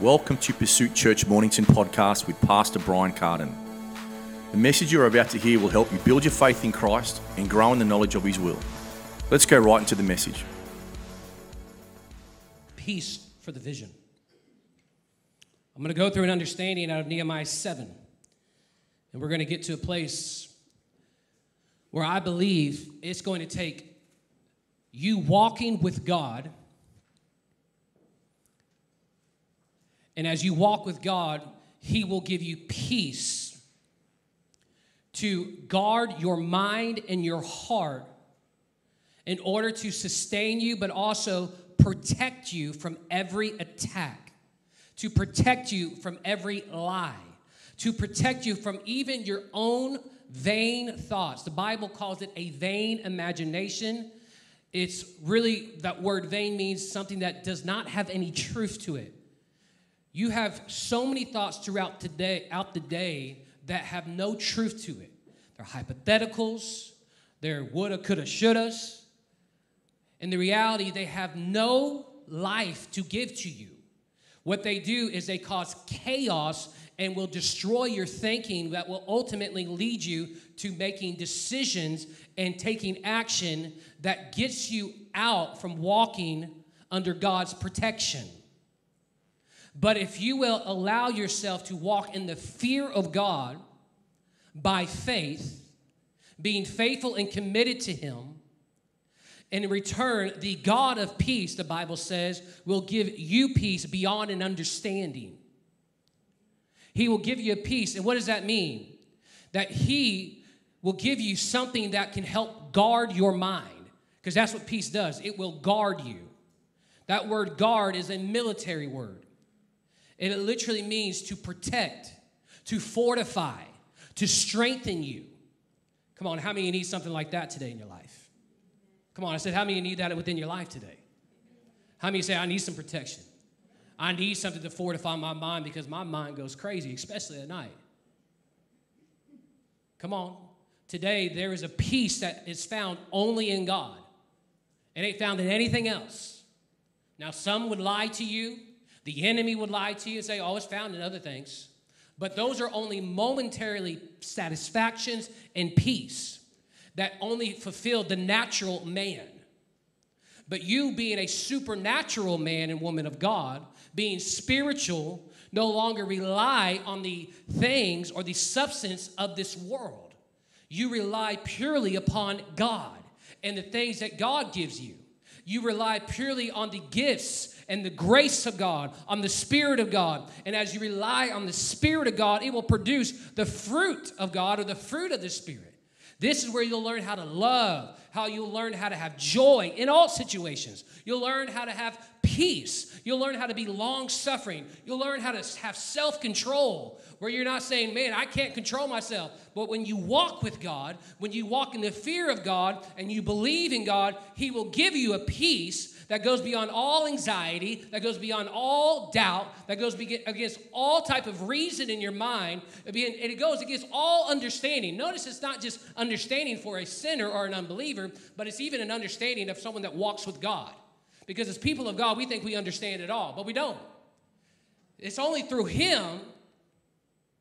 Welcome to Pursuit Church Mornington podcast with Pastor Brian Carden. The message you're about to hear will help you build your faith in Christ and grow in the knowledge of His will. Let's go right into the message. Peace for the vision. I'm going to go through an understanding out of Nehemiah 7. And we're going to get to a place where I believe it's going to take you walking with God And as you walk with God, He will give you peace to guard your mind and your heart in order to sustain you, but also protect you from every attack, to protect you from every lie, to protect you from even your own vain thoughts. The Bible calls it a vain imagination. It's really, that word vain means something that does not have any truth to it. You have so many thoughts throughout today, out the day that have no truth to it. They're hypotheticals, they're woulda, coulda, shouldas. In the reality, they have no life to give to you. What they do is they cause chaos and will destroy your thinking that will ultimately lead you to making decisions and taking action that gets you out from walking under God's protection. But if you will allow yourself to walk in the fear of God by faith, being faithful and committed to Him, and in return, the God of peace, the Bible says, will give you peace beyond an understanding. He will give you a peace. And what does that mean? That He will give you something that can help guard your mind. Because that's what peace does it will guard you. That word guard is a military word. And it literally means to protect, to fortify, to strengthen you. Come on, how many need something like that today in your life? Come on, I said, how many need that within your life today? How many say, I need some protection? I need something to fortify my mind because my mind goes crazy, especially at night. Come on. Today, there is a peace that is found only in God. It ain't found in anything else. Now, some would lie to you. The enemy would lie to you and say, oh, it's found in other things. But those are only momentarily satisfactions and peace that only fulfill the natural man. But you, being a supernatural man and woman of God, being spiritual, no longer rely on the things or the substance of this world. You rely purely upon God and the things that God gives you. You rely purely on the gifts and the grace of God, on the Spirit of God. And as you rely on the Spirit of God, it will produce the fruit of God or the fruit of the Spirit. This is where you'll learn how to love, how you'll learn how to have joy in all situations. You'll learn how to have peace. You'll learn how to be long suffering. You'll learn how to have self control, where you're not saying, man, I can't control myself. But when you walk with God, when you walk in the fear of God and you believe in God, He will give you a peace that goes beyond all anxiety, that goes beyond all doubt, that goes against all type of reason in your mind, and it goes against all understanding. Notice it's not just understanding for a sinner or an unbeliever, but it's even an understanding of someone that walks with God. Because as people of God, we think we understand it all, but we don't. It's only through Him,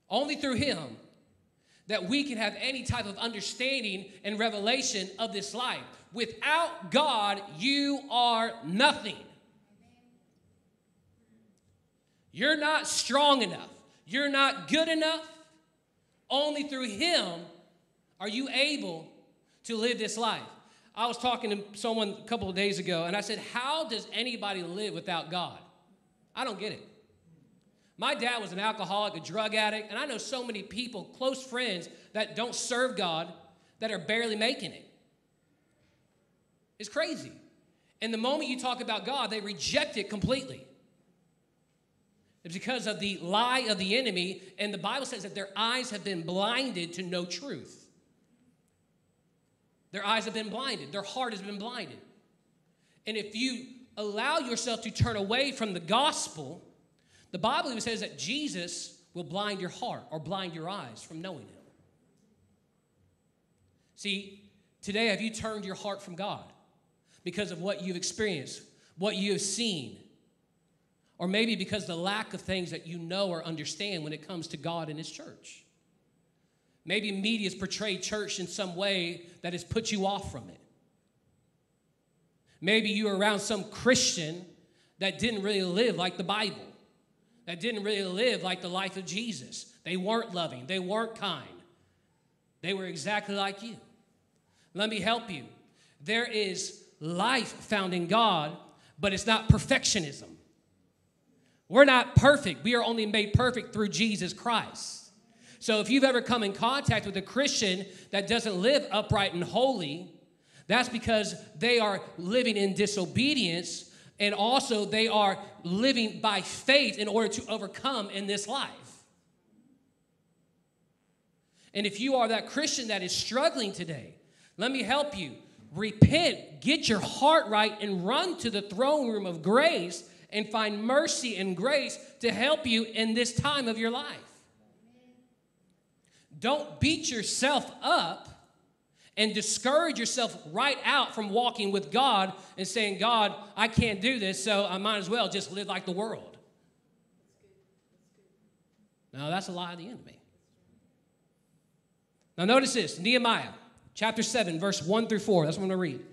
only through Him, that we can have any type of understanding and revelation of this life. Without God, you are nothing. You're not strong enough. You're not good enough. Only through Him are you able to live this life. I was talking to someone a couple of days ago, and I said, How does anybody live without God? I don't get it. My dad was an alcoholic, a drug addict, and I know so many people, close friends, that don't serve God that are barely making it. It's crazy. And the moment you talk about God, they reject it completely. It's because of the lie of the enemy, and the Bible says that their eyes have been blinded to know truth. Their eyes have been blinded, their heart has been blinded. And if you allow yourself to turn away from the gospel, the Bible even says that Jesus will blind your heart or blind your eyes from knowing Him. See, today have you turned your heart from God? because of what you've experienced, what you have seen? or maybe because the lack of things that you know or understand when it comes to God and His church. Maybe media has portrayed church in some way that has put you off from it. Maybe you were around some Christian that didn't really live like the Bible, that didn't really live like the life of Jesus. They weren't loving, they weren't kind, they were exactly like you. Let me help you. There is life found in God, but it's not perfectionism. We're not perfect. We are only made perfect through Jesus Christ. So if you've ever come in contact with a Christian that doesn't live upright and holy, that's because they are living in disobedience and also they are living by faith in order to overcome in this life. And if you are that Christian that is struggling today, let me help you. Repent, get your heart right, and run to the throne room of grace and find mercy and grace to help you in this time of your life. Don't beat yourself up and discourage yourself right out from walking with God and saying, God, I can't do this, so I might as well just live like the world. Now, that's a lie of the enemy. Now, notice this Nehemiah chapter 7, verse 1 through 4. That's what I'm going to read.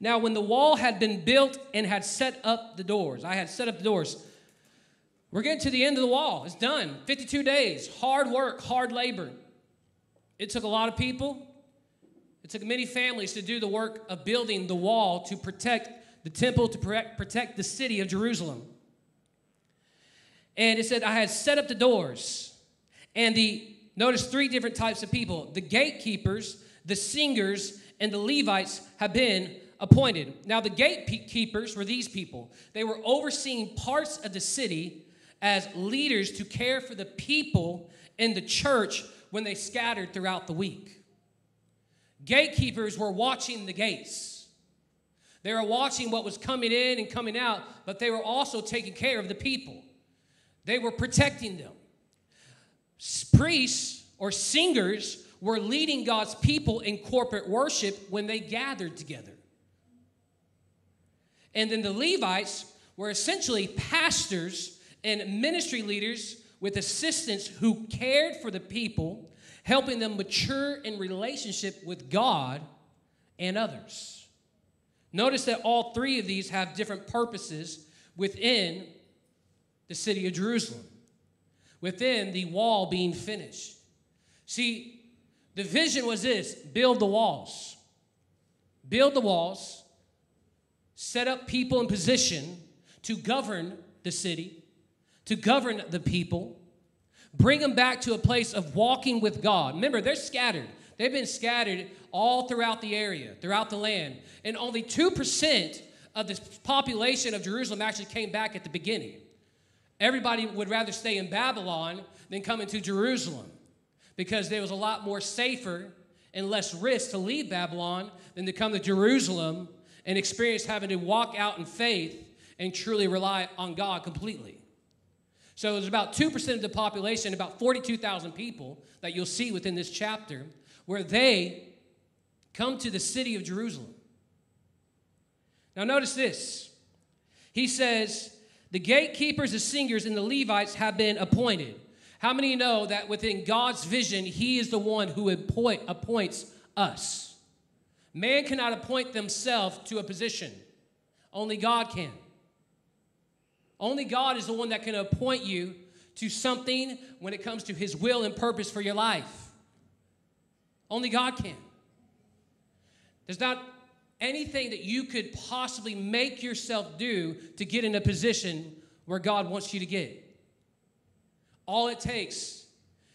Now, when the wall had been built and had set up the doors, I had set up the doors. We're getting to the end of the wall. It's done. 52 days, hard work, hard labor. It took a lot of people. It took many families to do the work of building the wall to protect the temple, to protect the city of Jerusalem. And it said, I had set up the doors. And the, notice three different types of people the gatekeepers, the singers, and the Levites have been appointed. Now, the gatekeepers were these people. They were overseeing parts of the city as leaders to care for the people in the church when they scattered throughout the week. Gatekeepers were watching the gates. They were watching what was coming in and coming out, but they were also taking care of the people. They were protecting them. Priests or singers were leading God's people in corporate worship when they gathered together. And then the Levites were essentially pastors and ministry leaders with assistants who cared for the people, helping them mature in relationship with God and others. Notice that all three of these have different purposes within the city of Jerusalem, within the wall being finished. See, the vision was this build the walls. Build the walls, set up people in position to govern the city, to govern the people, bring them back to a place of walking with God. Remember, they're scattered. They've been scattered all throughout the area, throughout the land. And only 2% of the population of Jerusalem actually came back at the beginning. Everybody would rather stay in Babylon than come into Jerusalem because there was a lot more safer and less risk to leave Babylon than to come to Jerusalem and experience having to walk out in faith and truly rely on God completely. So there's about 2% of the population, about 42,000 people that you'll see within this chapter, where they come to the city of Jerusalem. Now, notice this. He says, The gatekeepers, the singers, and the Levites have been appointed. How many know that within God's vision, He is the one who appoint, appoints us? Man cannot appoint themselves to a position, only God can. Only God is the one that can appoint you to something when it comes to His will and purpose for your life. Only God can. There's not anything that you could possibly make yourself do to get in a position where God wants you to get. All it takes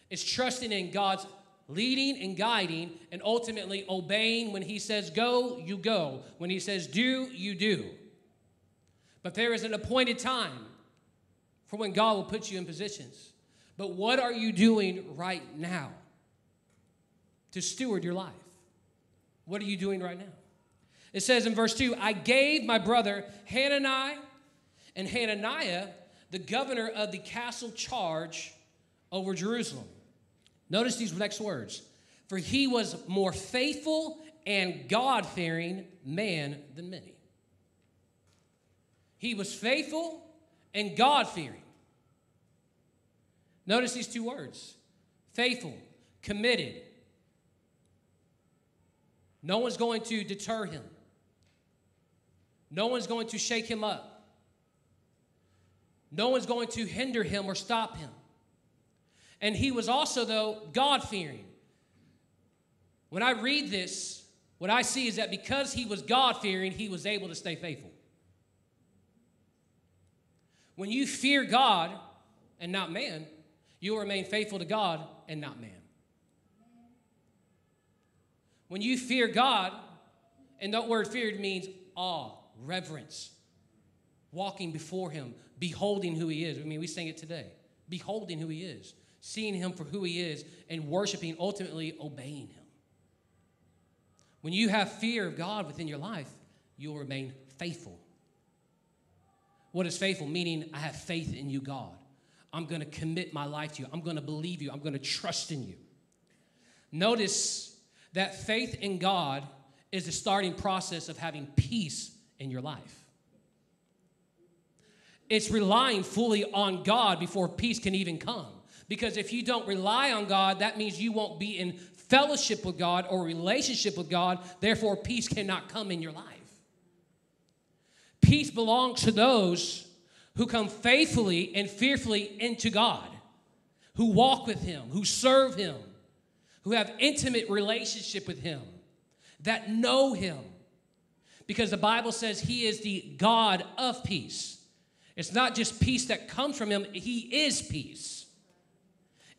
is trusting in God's leading and guiding and ultimately obeying when He says go, you go. When He says do, you do. But there is an appointed time for when God will put you in positions. But what are you doing right now to steward your life? What are you doing right now? It says in verse 2 I gave my brother Hanani and Hananiah the governor of the castle charge over Jerusalem. Notice these next words For he was more faithful and God fearing man than many. He was faithful and God fearing. Notice these two words faithful, committed. No one's going to deter him, no one's going to shake him up, no one's going to hinder him or stop him. And he was also, though, God fearing. When I read this, what I see is that because he was God fearing, he was able to stay faithful. When you fear God and not man, you will remain faithful to God and not man. When you fear God, and that word feared means awe, reverence, walking before Him, beholding who He is. I mean, we sing it today. Beholding who He is, seeing Him for who He is, and worshiping, ultimately obeying Him. When you have fear of God within your life, you'll remain faithful. What is faithful? Meaning, I have faith in you, God. I'm going to commit my life to you. I'm going to believe you. I'm going to trust in you. Notice that faith in God is the starting process of having peace in your life. It's relying fully on God before peace can even come. Because if you don't rely on God, that means you won't be in fellowship with God or relationship with God. Therefore, peace cannot come in your life. Peace belongs to those who come faithfully and fearfully into God, who walk with Him, who serve Him, who have intimate relationship with Him, that know Him. Because the Bible says He is the God of peace. It's not just peace that comes from Him, He is peace.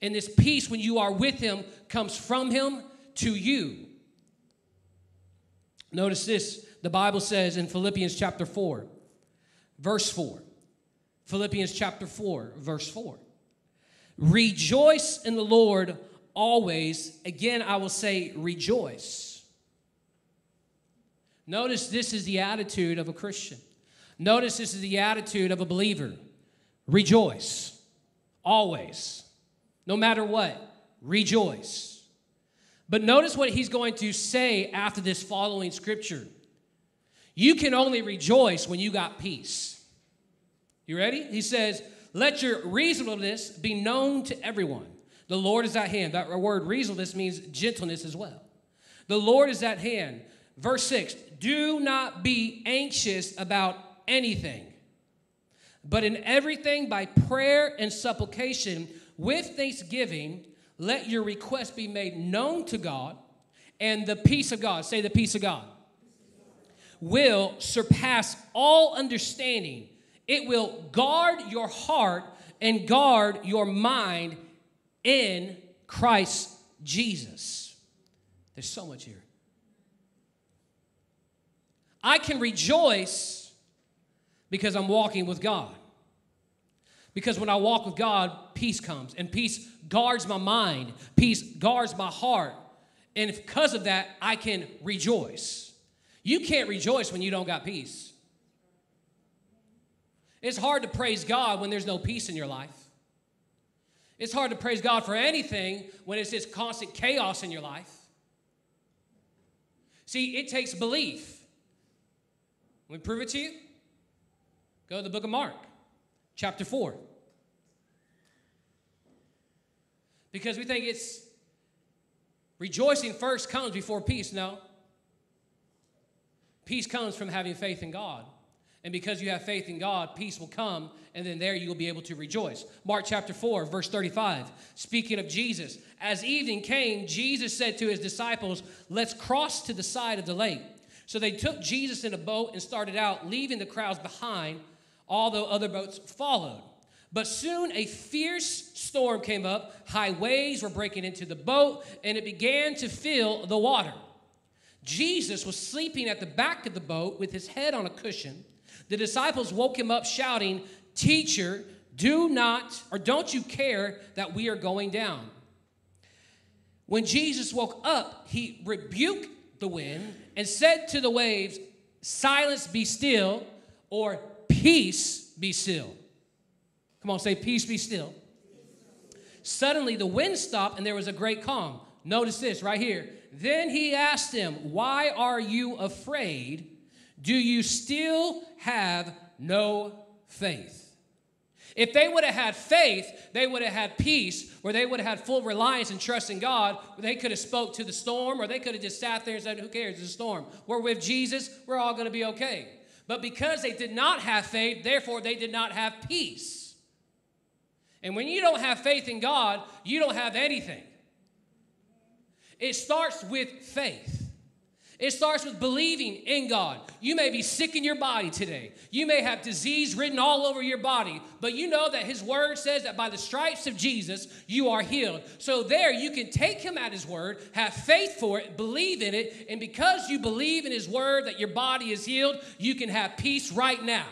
And this peace, when you are with Him, comes from Him to you. Notice this the Bible says in Philippians chapter 4, verse 4. Philippians chapter 4, verse 4. Rejoice in the Lord always. Again, I will say, rejoice. Notice this is the attitude of a Christian. Notice this is the attitude of a believer. Rejoice. Always. No matter what, rejoice. But notice what he's going to say after this following scripture. You can only rejoice when you got peace. You ready? He says, Let your reasonableness be known to everyone. The Lord is at hand. That word reasonableness means gentleness as well. The Lord is at hand. Verse 6 Do not be anxious about anything, but in everything by prayer and supplication with thanksgiving, let your request be made known to God, and the peace of God, say the peace of God, will surpass all understanding. It will guard your heart and guard your mind in Christ Jesus. There's so much here. I can rejoice because I'm walking with God. Because when I walk with God, peace comes, and peace guards my mind, peace guards my heart. And because of that, I can rejoice. You can't rejoice when you don't got peace. It's hard to praise God when there's no peace in your life. It's hard to praise God for anything when it's just constant chaos in your life. See, it takes belief. Let me prove it to you. Go to the book of Mark, chapter 4. Because we think it's rejoicing first comes before peace. No. Peace comes from having faith in God. And because you have faith in God, peace will come, and then there you will be able to rejoice. Mark chapter 4, verse 35, speaking of Jesus. As evening came, Jesus said to his disciples, Let's cross to the side of the lake. So they took Jesus in a boat and started out, leaving the crowds behind, although other boats followed. But soon a fierce storm came up, high waves were breaking into the boat, and it began to fill the water. Jesus was sleeping at the back of the boat with his head on a cushion. The disciples woke him up shouting, Teacher, do not or don't you care that we are going down? When Jesus woke up, he rebuked the wind and said to the waves, Silence, be still, or peace, be still. Come on, say, Peace, be still. Suddenly the wind stopped and there was a great calm. Notice this right here. Then he asked them, Why are you afraid? Do you still have no faith? If they would have had faith, they would have had peace, where they would have had full reliance and trust in God. They could have spoke to the storm, or they could have just sat there and said, "Who cares? It's a storm. We're with Jesus. We're all going to be okay." But because they did not have faith, therefore they did not have peace. And when you don't have faith in God, you don't have anything. It starts with faith. It starts with believing in God. You may be sick in your body today. You may have disease written all over your body, but you know that His Word says that by the stripes of Jesus, you are healed. So, there you can take Him at His Word, have faith for it, believe in it, and because you believe in His Word that your body is healed, you can have peace right now.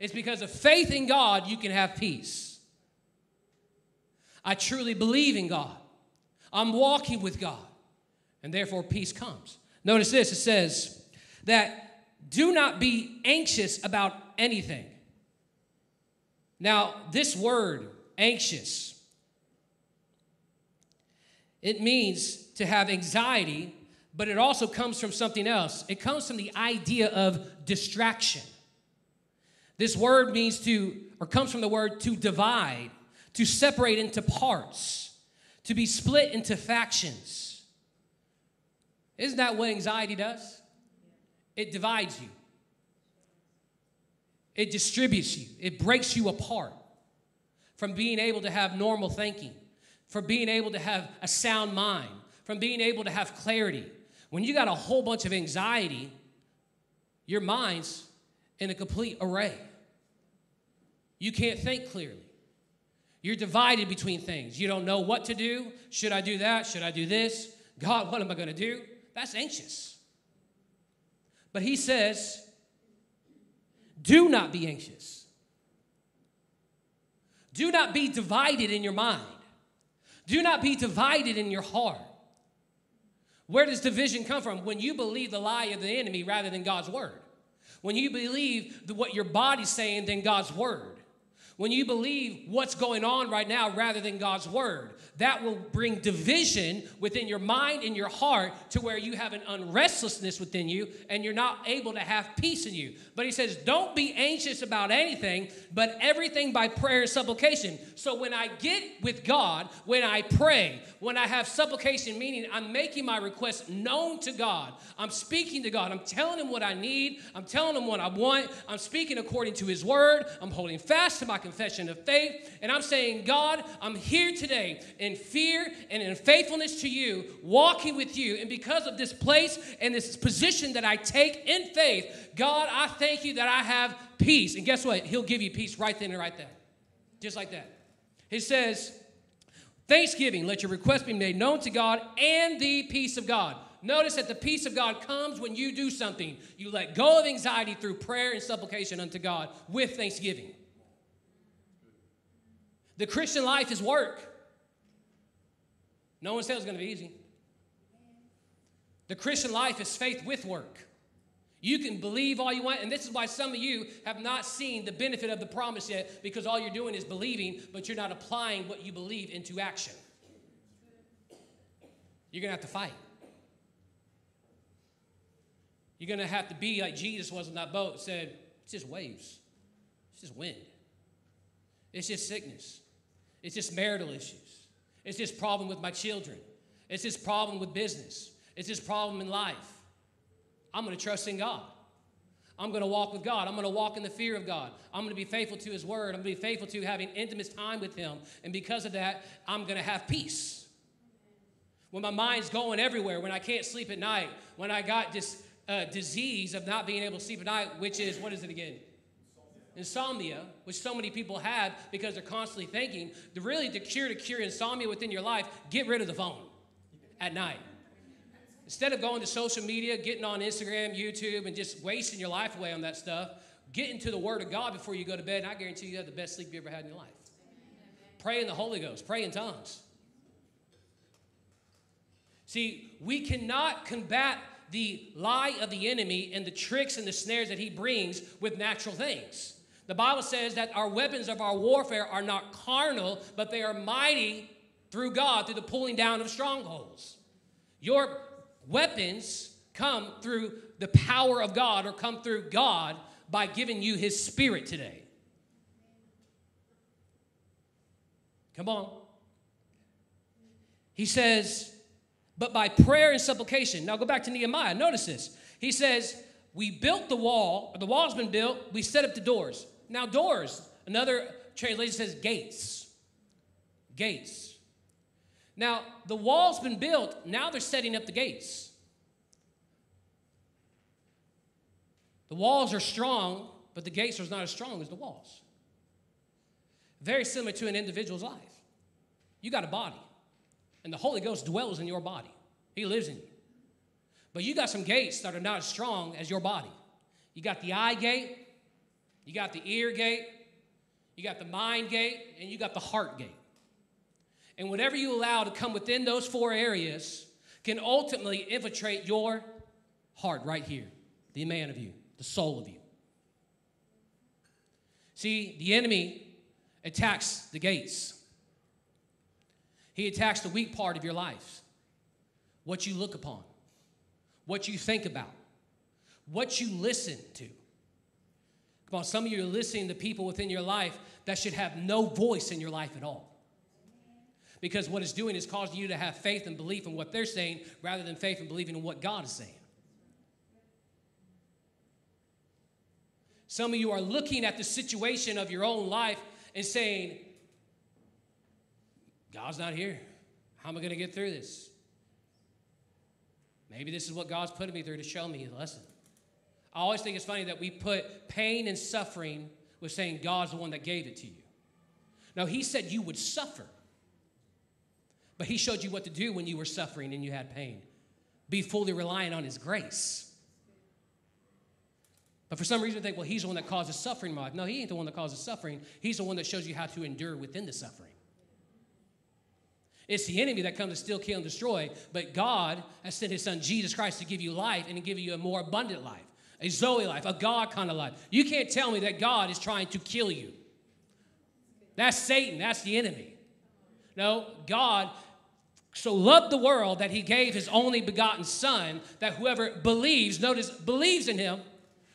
It's because of faith in God you can have peace. I truly believe in God. I'm walking with God and therefore peace comes. Notice this it says that do not be anxious about anything. Now, this word, anxious, it means to have anxiety, but it also comes from something else. It comes from the idea of distraction. This word means to, or comes from the word to divide, to separate into parts, to be split into factions. Isn't that what anxiety does? It divides you, it distributes you, it breaks you apart from being able to have normal thinking, from being able to have a sound mind, from being able to have clarity. When you got a whole bunch of anxiety, your mind's in a complete array. You can't think clearly. You're divided between things. You don't know what to do. Should I do that? Should I do this? God, what am I going to do? That's anxious. But he says, do not be anxious. Do not be divided in your mind. Do not be divided in your heart. Where does division come from? When you believe the lie of the enemy rather than God's word. When you believe what your body's saying than God's word. When you believe what's going on right now rather than God's word that will bring division within your mind and your heart to where you have an unrestlessness within you and you're not able to have peace in you. But he says, Don't be anxious about anything, but everything by prayer and supplication. So when I get with God, when I pray, when I have supplication, meaning I'm making my request known to God, I'm speaking to God, I'm telling Him what I need, I'm telling Him what I want, I'm speaking according to His word, I'm holding fast to my confession of faith, and I'm saying, God, I'm here today in fear and in faithfulness to you, walking with you. And because of this place and this position that I take in faith, God, I thank you that I have peace. And guess what? He'll give you peace right then and right there. Just like that. He says, Thanksgiving, let your request be made known to God and the peace of God. Notice that the peace of God comes when you do something. You let go of anxiety through prayer and supplication unto God with thanksgiving. The Christian life is work. No one said it was going to be easy. The Christian life is faith with work. You can believe all you want, and this is why some of you have not seen the benefit of the promise yet because all you're doing is believing, but you're not applying what you believe into action. You're going to have to fight. You're going to have to be like Jesus was in that boat, said, It's just waves, it's just wind, it's just sickness, it's just marital issues. It's this problem with my children. It's this problem with business. It's this problem in life. I'm going to trust in God. I'm going to walk with God. I'm going to walk in the fear of God. I'm going to be faithful to His Word. I'm going to be faithful to having intimate time with Him. And because of that, I'm going to have peace. When my mind's going everywhere, when I can't sleep at night, when I got this uh, disease of not being able to sleep at night, which is, what is it again? Insomnia, which so many people have because they're constantly thinking, the really the cure to cure insomnia within your life, get rid of the phone at night. Instead of going to social media, getting on Instagram, YouTube, and just wasting your life away on that stuff, get into the Word of God before you go to bed, and I guarantee you have the best sleep you ever had in your life. Pray in the Holy Ghost, pray in tongues. See, we cannot combat the lie of the enemy and the tricks and the snares that he brings with natural things. The Bible says that our weapons of our warfare are not carnal, but they are mighty through God through the pulling down of strongholds. Your weapons come through the power of God or come through God, by giving you his spirit today. Come on. He says, but by prayer and supplication. Now go back to Nehemiah. Notice this. He says, We built the wall, the wall's been built, we set up the doors. Now, doors, another translation says gates. Gates. Now, the wall's been built, now they're setting up the gates. The walls are strong, but the gates are not as strong as the walls. Very similar to an individual's life. You got a body, and the Holy Ghost dwells in your body, He lives in you. But you got some gates that are not as strong as your body. You got the eye gate, you got the ear gate, you got the mind gate, and you got the heart gate. And whatever you allow to come within those four areas can ultimately infiltrate your heart right here, the man of you, the soul of you. See, the enemy attacks the gates. He attacks the weak part of your life, what you look upon, what you think about, what you listen to. Come on, some of you are listening to people within your life that should have no voice in your life at all. Because what it's doing is causing you to have faith and belief in what they're saying rather than faith and believing in what God is saying. Some of you are looking at the situation of your own life and saying, God's not here. How am I going to get through this? Maybe this is what God's putting me through to show me a lesson. I always think it's funny that we put pain and suffering with saying God's the one that gave it to you. Now, He said you would suffer, but He showed you what to do when you were suffering and you had pain. Be fully reliant on His grace. But for some reason, we think, well, He's the one that causes suffering in. No, He ain't the one that causes suffering. He's the one that shows you how to endure within the suffering. It's the enemy that comes to steal, kill, and destroy. But God has sent his son Jesus Christ to give you life and to give you a more abundant life, a Zoe life, a God kind of life. You can't tell me that God is trying to kill you. That's Satan, that's the enemy. No, God so loved the world that he gave his only begotten son that whoever believes, notice, believes in him,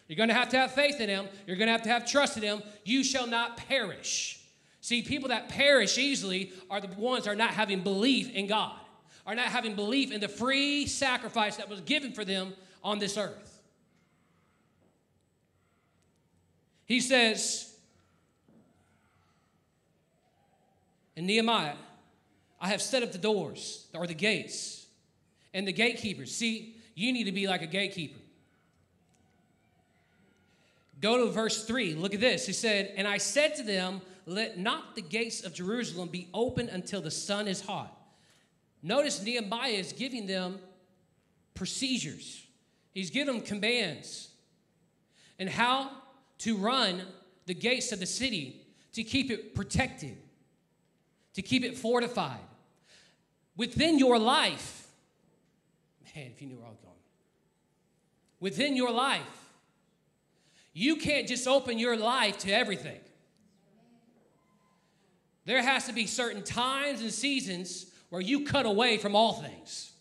you're going to have to have faith in him, you're going to have to have trust in him, you shall not perish See, people that perish easily are the ones that are not having belief in God, are not having belief in the free sacrifice that was given for them on this earth. He says in Nehemiah, I have set up the doors or the gates and the gatekeepers. See, you need to be like a gatekeeper. Go to verse 3. Look at this. He said, And I said to them, let not the gates of Jerusalem be open until the sun is hot. Notice Nehemiah is giving them procedures, he's giving them commands and how to run the gates of the city to keep it protected, to keep it fortified. Within your life, man, if you knew where I was going, within your life, you can't just open your life to everything. There has to be certain times and seasons where you cut away from all things.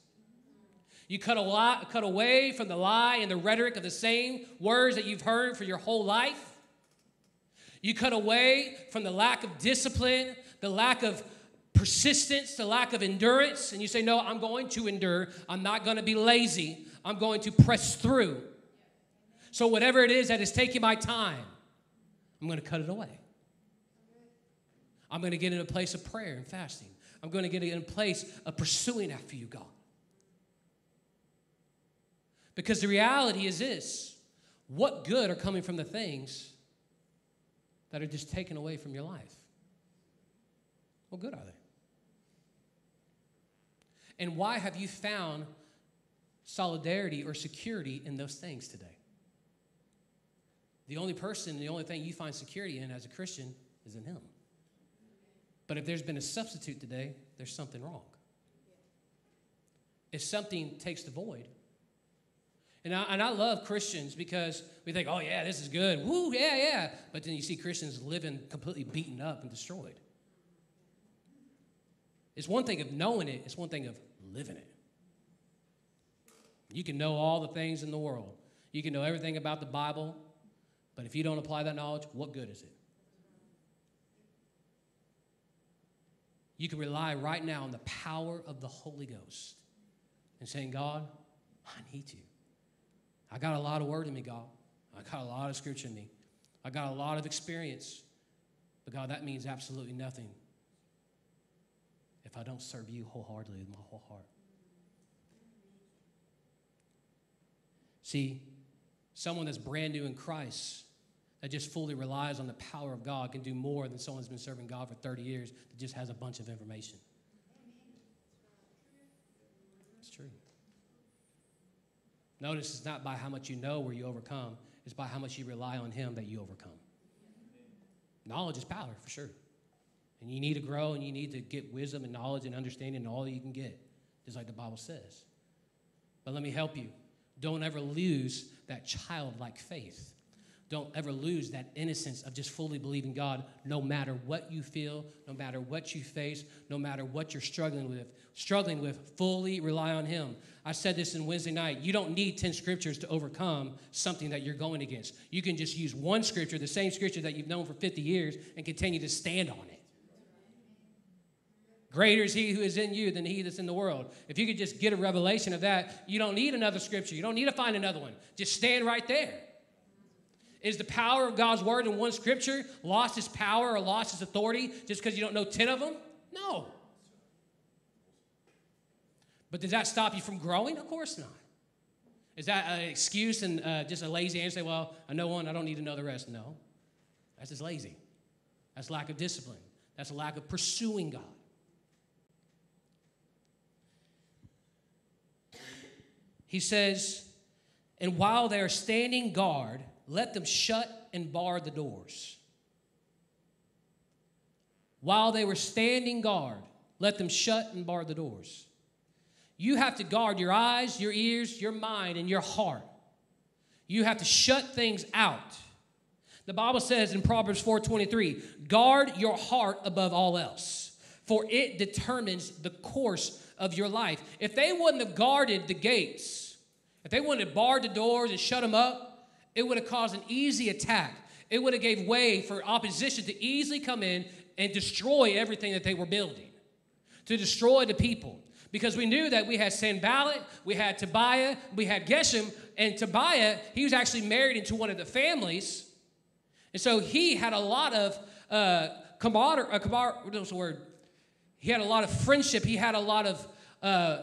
You cut, a lot, cut away from the lie and the rhetoric of the same words that you've heard for your whole life. You cut away from the lack of discipline, the lack of persistence, the lack of endurance, and you say, No, I'm going to endure. I'm not going to be lazy. I'm going to press through. So, whatever it is that is taking my time, I'm going to cut it away. I'm going to get in a place of prayer and fasting. I'm going to get in a place of pursuing after you, God. Because the reality is this what good are coming from the things that are just taken away from your life? What good are they? And why have you found solidarity or security in those things today? The only person, the only thing you find security in as a Christian is in Him. But if there's been a substitute today, there's something wrong. If something takes the void. And I, and I love Christians because we think, oh, yeah, this is good. Woo, yeah, yeah. But then you see Christians living completely beaten up and destroyed. It's one thing of knowing it, it's one thing of living it. You can know all the things in the world, you can know everything about the Bible, But if you don't apply that knowledge, what good is it? You can rely right now on the power of the Holy Ghost and saying, God, I need you. I got a lot of word in me, God. I got a lot of scripture in me. I got a lot of experience. But God, that means absolutely nothing if I don't serve you wholeheartedly with my whole heart. See, someone that's brand new in Christ that just fully relies on the power of God can do more than someone that's been serving God for 30 years that just has a bunch of information. It's true. Notice it's not by how much you know where you overcome, it's by how much you rely on Him that you overcome. Knowledge is power, for sure. And you need to grow and you need to get wisdom and knowledge and understanding and all you can get, just like the Bible says. But let me help you. Don't ever lose that childlike faith. Don't ever lose that innocence of just fully believing God no matter what you feel, no matter what you face, no matter what you're struggling with. Struggling with, fully rely on Him. I said this in Wednesday night. You don't need 10 scriptures to overcome something that you're going against. You can just use one scripture, the same scripture that you've known for 50 years, and continue to stand on it. Greater is he who is in you than he that's in the world. If you could just get a revelation of that, you don't need another scripture. You don't need to find another one. Just stand right there. Is the power of God's word in one scripture lost its power or lost its authority just because you don't know 10 of them? No. But does that stop you from growing? Of course not. Is that an excuse and uh, just a lazy answer? Say, well, I know one, I don't need to know the rest. No. That's just lazy. That's lack of discipline. That's a lack of pursuing God. He says, and while they are standing guard, let them shut and bar the doors. While they were standing guard, let them shut and bar the doors. You have to guard your eyes, your ears, your mind, and your heart. You have to shut things out. The Bible says in Proverbs 4:23, "Guard your heart above all else, for it determines the course of your life." If they wouldn't have guarded the gates, if they wouldn't have barred the doors and shut them up, it would have caused an easy attack. It would have gave way for opposition to easily come in and destroy everything that they were building, to destroy the people. Because we knew that we had Sanballat, we had Tobiah, we had Geshem, and Tobiah, he was actually married into one of the families. And so he had a lot of uh, camaraderie, uh, camar- what's the word? He had a lot of friendship. He had a lot of uh,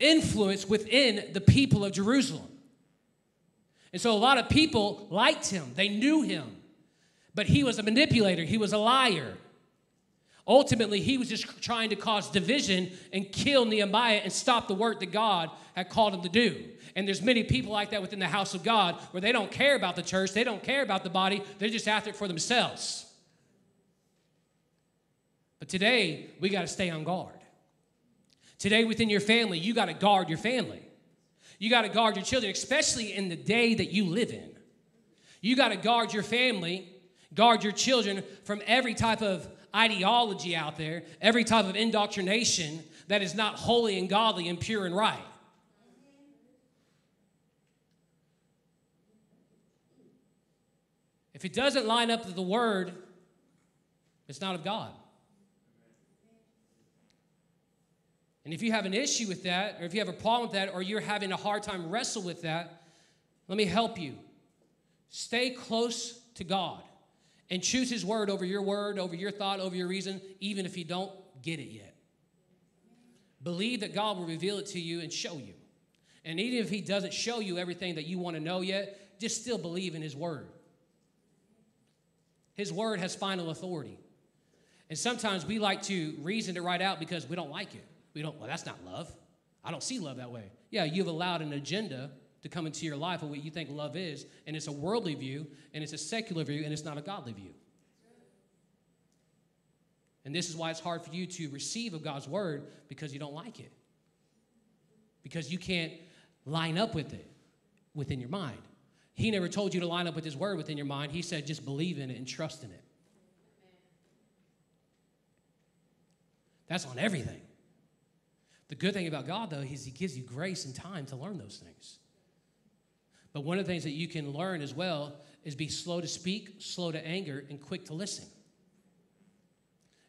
influence within the people of Jerusalem. And so a lot of people liked him, they knew him, but he was a manipulator, he was a liar. Ultimately, he was just trying to cause division and kill Nehemiah and stop the work that God had called him to do. And there's many people like that within the house of God where they don't care about the church, they don't care about the body, they're just after it for themselves. But today, we got to stay on guard. Today, within your family, you got to guard your family. You got to guard your children, especially in the day that you live in. You got to guard your family, guard your children from every type of ideology out there, every type of indoctrination that is not holy and godly and pure and right. If it doesn't line up with the word, it's not of God. And if you have an issue with that, or if you have a problem with that, or you're having a hard time wrestle with that, let me help you. Stay close to God and choose His word over your word, over your thought, over your reason, even if you don't get it yet. Believe that God will reveal it to you and show you. And even if He doesn't show you everything that you want to know yet, just still believe in His word. His word has final authority. And sometimes we like to reason it right out because we don't like it. We don't, well, that's not love. I don't see love that way. Yeah, you've allowed an agenda to come into your life of what you think love is, and it's a worldly view, and it's a secular view, and it's not a godly view. And this is why it's hard for you to receive of God's word because you don't like it. Because you can't line up with it within your mind. He never told you to line up with his word within your mind. He said just believe in it and trust in it. That's on everything. The good thing about God, though, is He gives you grace and time to learn those things. But one of the things that you can learn as well is be slow to speak, slow to anger, and quick to listen.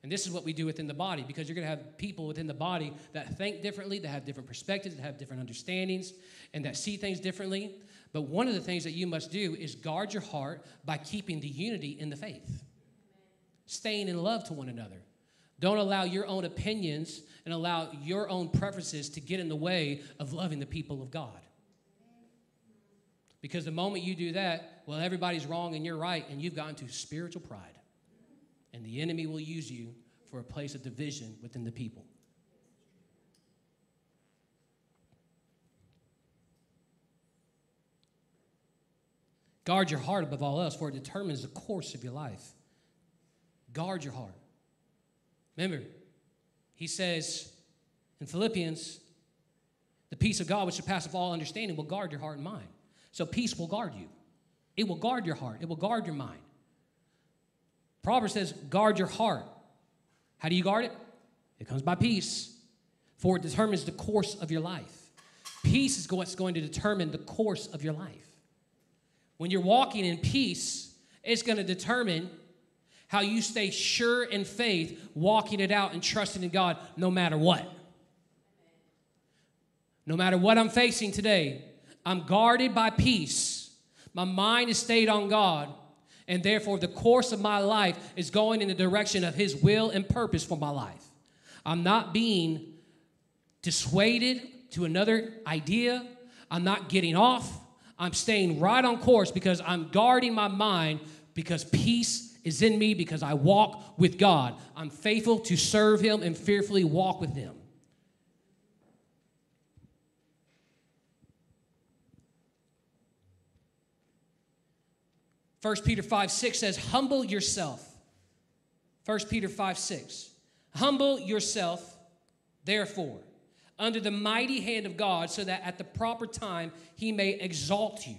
And this is what we do within the body because you're going to have people within the body that think differently, that have different perspectives, that have different understandings, and that see things differently. But one of the things that you must do is guard your heart by keeping the unity in the faith, staying in love to one another. Don't allow your own opinions and allow your own preferences to get in the way of loving the people of God. Because the moment you do that, well, everybody's wrong and you're right, and you've gotten to spiritual pride. And the enemy will use you for a place of division within the people. Guard your heart above all else, for it determines the course of your life. Guard your heart. Remember, he says in Philippians, the peace of God, which surpasses all understanding, will guard your heart and mind. So peace will guard you. It will guard your heart. It will guard your mind. Proverbs says, guard your heart. How do you guard it? It comes by peace, for it determines the course of your life. Peace is what's going to determine the course of your life. When you're walking in peace, it's going to determine how you stay sure in faith, walking it out and trusting in God no matter what. No matter what I'm facing today, I'm guarded by peace. My mind is stayed on God, and therefore the course of my life is going in the direction of His will and purpose for my life. I'm not being dissuaded to another idea, I'm not getting off. I'm staying right on course because I'm guarding my mind because peace is in me because I walk with God. I'm faithful to serve Him and fearfully walk with Him. First Peter 5 6 says, Humble yourself. First Peter 5 6. Humble yourself, therefore, under the mighty hand of God, so that at the proper time he may exalt you.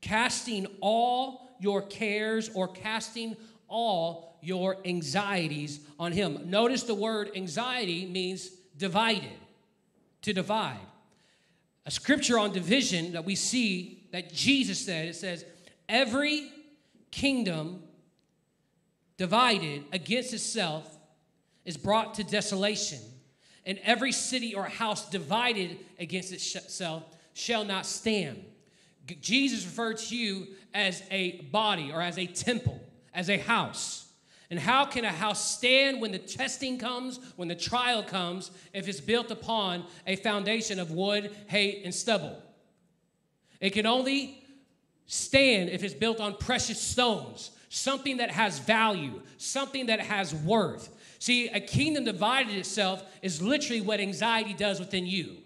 Casting all your cares or casting all your anxieties on him. Notice the word anxiety means divided, to divide. A scripture on division that we see that Jesus said it says, Every kingdom divided against itself is brought to desolation, and every city or house divided against itself shall not stand. Jesus referred to you as a body or as a temple, as a house. And how can a house stand when the testing comes, when the trial comes, if it's built upon a foundation of wood, hay, and stubble? It can only stand if it's built on precious stones, something that has value, something that has worth. See, a kingdom divided itself is literally what anxiety does within you.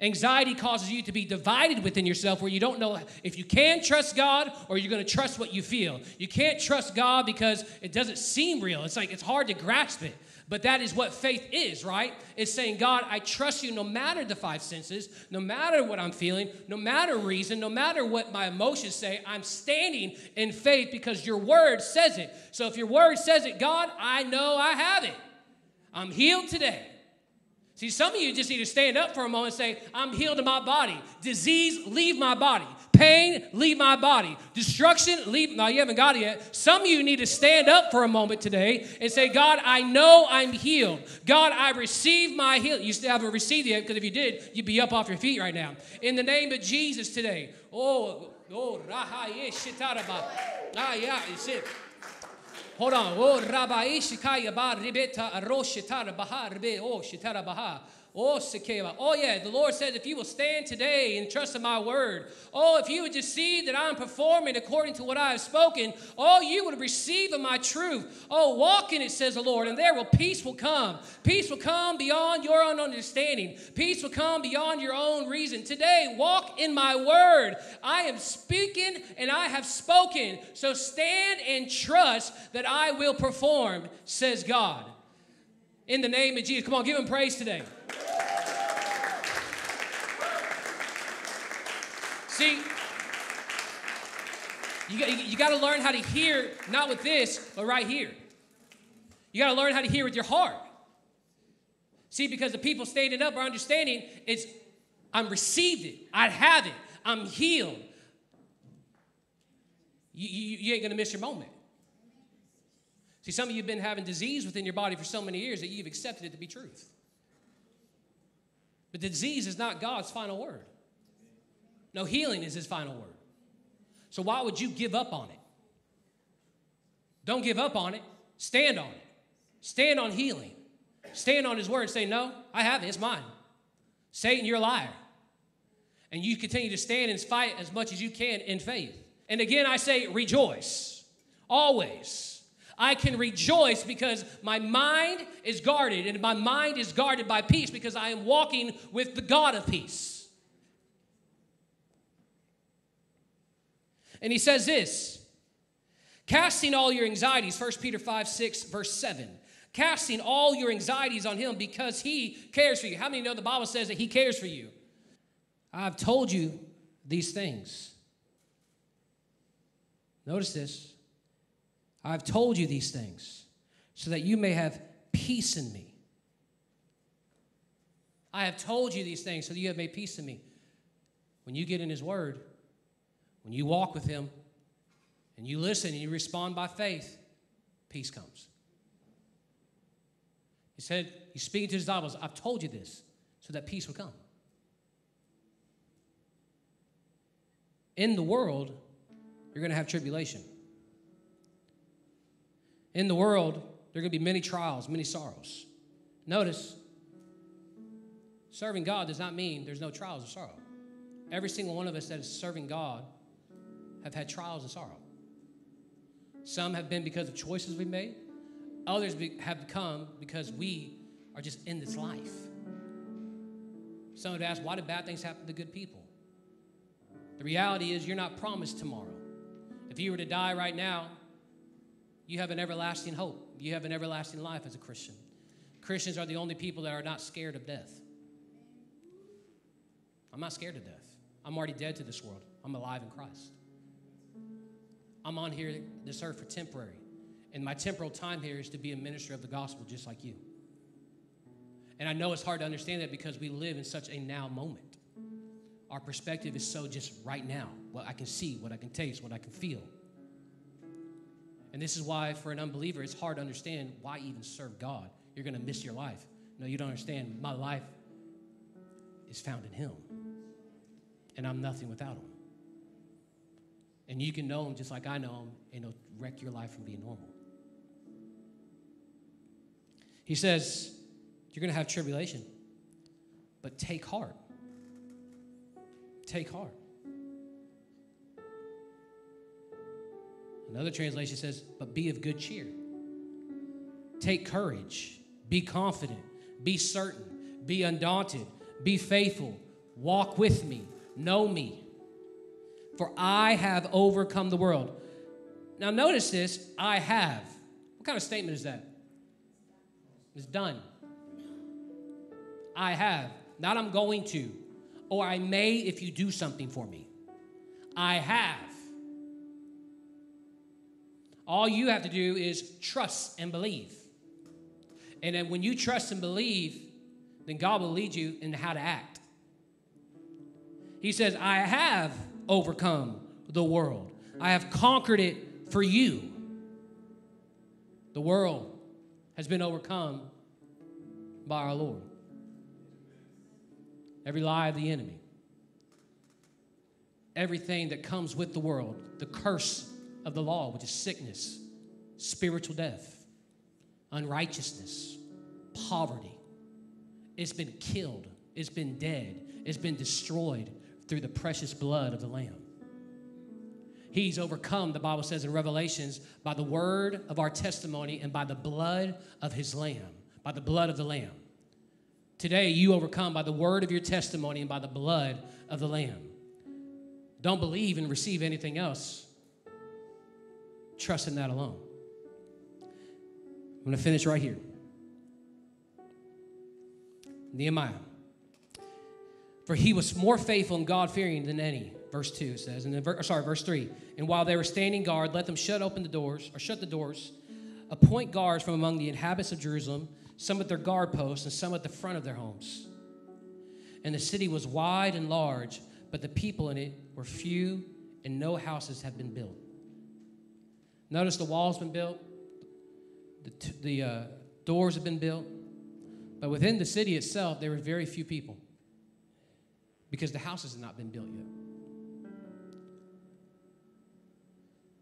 Anxiety causes you to be divided within yourself where you don't know if you can trust God or you're going to trust what you feel. You can't trust God because it doesn't seem real. It's like it's hard to grasp it. But that is what faith is, right? It's saying, God, I trust you no matter the five senses, no matter what I'm feeling, no matter reason, no matter what my emotions say, I'm standing in faith because your word says it. So if your word says it, God, I know I have it. I'm healed today. See, some of you just need to stand up for a moment and say, I'm healed in my body. Disease, leave my body. Pain, leave my body. Destruction, leave. No, you haven't got it yet. Some of you need to stand up for a moment today and say, God, I know I'm healed. God, I receive my healing. You still haven't received it yet because if you did, you'd be up off your feet right now. In the name of Jesus today. Oh, oh, raha, Ah, yeah, it's it. Hold on. Oh, Rabbi Shikaya Bar Ribeta Aroshitara Bahar Ribe Oh Shitara Baha. Oh, Sekeva. Oh, yeah. The Lord says, if you will stand today and trust in my word, oh, if you would just see that I'm performing according to what I have spoken, oh, you would receive of my truth. Oh, walk in it, says the Lord, and there will peace will come. Peace will come beyond your own understanding. Peace will come beyond your own reason. Today, walk in my word. I am speaking and I have spoken. So stand and trust that I will perform, says God. In the name of Jesus. Come on, give him praise today. See, you got, you got to learn how to hear, not with this, but right here. You got to learn how to hear with your heart. See, because the people standing up are understanding it's, I'm received it, I have it, I'm healed. you, you, you ain't going to miss your moment. See, some of you have been having disease within your body for so many years that you've accepted it to be truth. But the disease is not God's final word. No, healing is his final word. So why would you give up on it? Don't give up on it. Stand on it. Stand on healing. Stand on his word. And say, No, I have it. It's mine. Satan, you're a liar. And you continue to stand and fight as much as you can in faith. And again, I say, rejoice. Always. I can rejoice because my mind is guarded, and my mind is guarded by peace because I am walking with the God of peace. And he says this casting all your anxieties, 1 Peter 5 6, verse 7. Casting all your anxieties on him because he cares for you. How many know the Bible says that he cares for you? I've told you these things. Notice this. I've told you these things so that you may have peace in me. I have told you these things so that you have made peace in me. When you get in His Word, when you walk with Him, and you listen and you respond by faith, peace comes. He said, He's speaking to His disciples, I've told you this so that peace would come. In the world, you're going to have tribulation. In the world, there are going to be many trials, many sorrows. Notice, serving God does not mean there's no trials or sorrow. Every single one of us that is serving God have had trials and sorrow. Some have been because of choices we made. Others have come because we are just in this life. Some would ask, why do bad things happen to good people? The reality is, you're not promised tomorrow. If you were to die right now, you have an everlasting hope. You have an everlasting life as a Christian. Christians are the only people that are not scared of death. I'm not scared of death. I'm already dead to this world. I'm alive in Christ. I'm on here this earth for temporary. And my temporal time here is to be a minister of the gospel just like you. And I know it's hard to understand that because we live in such a now moment. Our perspective is so just right now what I can see, what I can taste, what I can feel. And this is why, for an unbeliever, it's hard to understand why even serve God. You're going to miss your life. No, you don't understand. My life is found in Him, and I'm nothing without Him. And you can know Him just like I know Him, and it'll wreck your life from being normal. He says, You're going to have tribulation, but take heart. Take heart. Another translation says, but be of good cheer. Take courage. Be confident. Be certain. Be undaunted. Be faithful. Walk with me. Know me. For I have overcome the world. Now, notice this I have. What kind of statement is that? It's done. I have. Not I'm going to or I may if you do something for me. I have. All you have to do is trust and believe. And then when you trust and believe, then God will lead you in how to act. He says, I have overcome the world, I have conquered it for you. The world has been overcome by our Lord every lie of the enemy, everything that comes with the world, the curse of the law, which is sickness, spiritual death, unrighteousness, poverty. It's been killed, it's been dead, it's been destroyed through the precious blood of the Lamb. He's overcome, the Bible says in Revelations, by the word of our testimony and by the blood of his Lamb, by the blood of the Lamb. Today, you overcome by the word of your testimony and by the blood of the Lamb. Don't believe and receive anything else. Trust in that alone. I'm going to finish right here. Nehemiah. For he was more faithful and God fearing than any. Verse 2 says, and then, sorry, verse 3. And while they were standing guard, let them shut open the doors, or shut the doors, appoint guards from among the inhabitants of Jerusalem some at their guard posts, and some at the front of their homes. And the city was wide and large, but the people in it were few, and no houses had been built. Notice the walls been built, the, t- the uh, doors have been built, but within the city itself, there were very few people because the houses had not been built yet.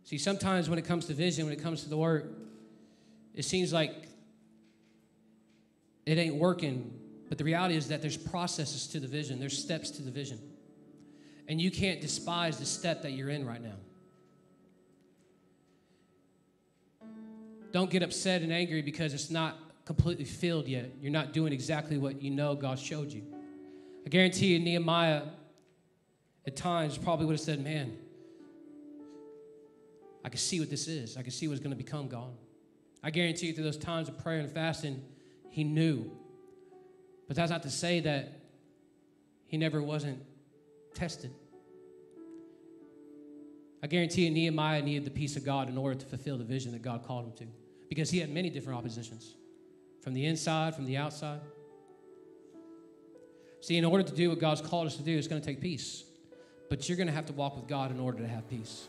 See, sometimes when it comes to vision, when it comes to the work, it seems like it ain't working. But the reality is that there's processes to the vision, there's steps to the vision. And you can't despise the step that you're in right now. Don't get upset and angry because it's not completely filled yet. You're not doing exactly what you know God showed you. I guarantee you, Nehemiah at times probably would have said, Man, I can see what this is. I can see what's going to become, God. I guarantee you, through those times of prayer and fasting, he knew. But that's not to say that he never wasn't tested. I guarantee you, Nehemiah needed the peace of God in order to fulfill the vision that God called him to, because he had many different oppositions from the inside, from the outside. See, in order to do what God's called us to do, it's going to take peace. But you're going to have to walk with God in order to have peace.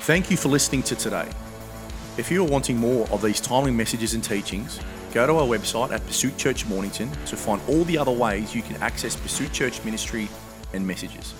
Thank you for listening to today. If you are wanting more of these timely messages and teachings, go to our website at Pursuit Church Mornington to find all the other ways you can access Pursuit Church ministry and messages.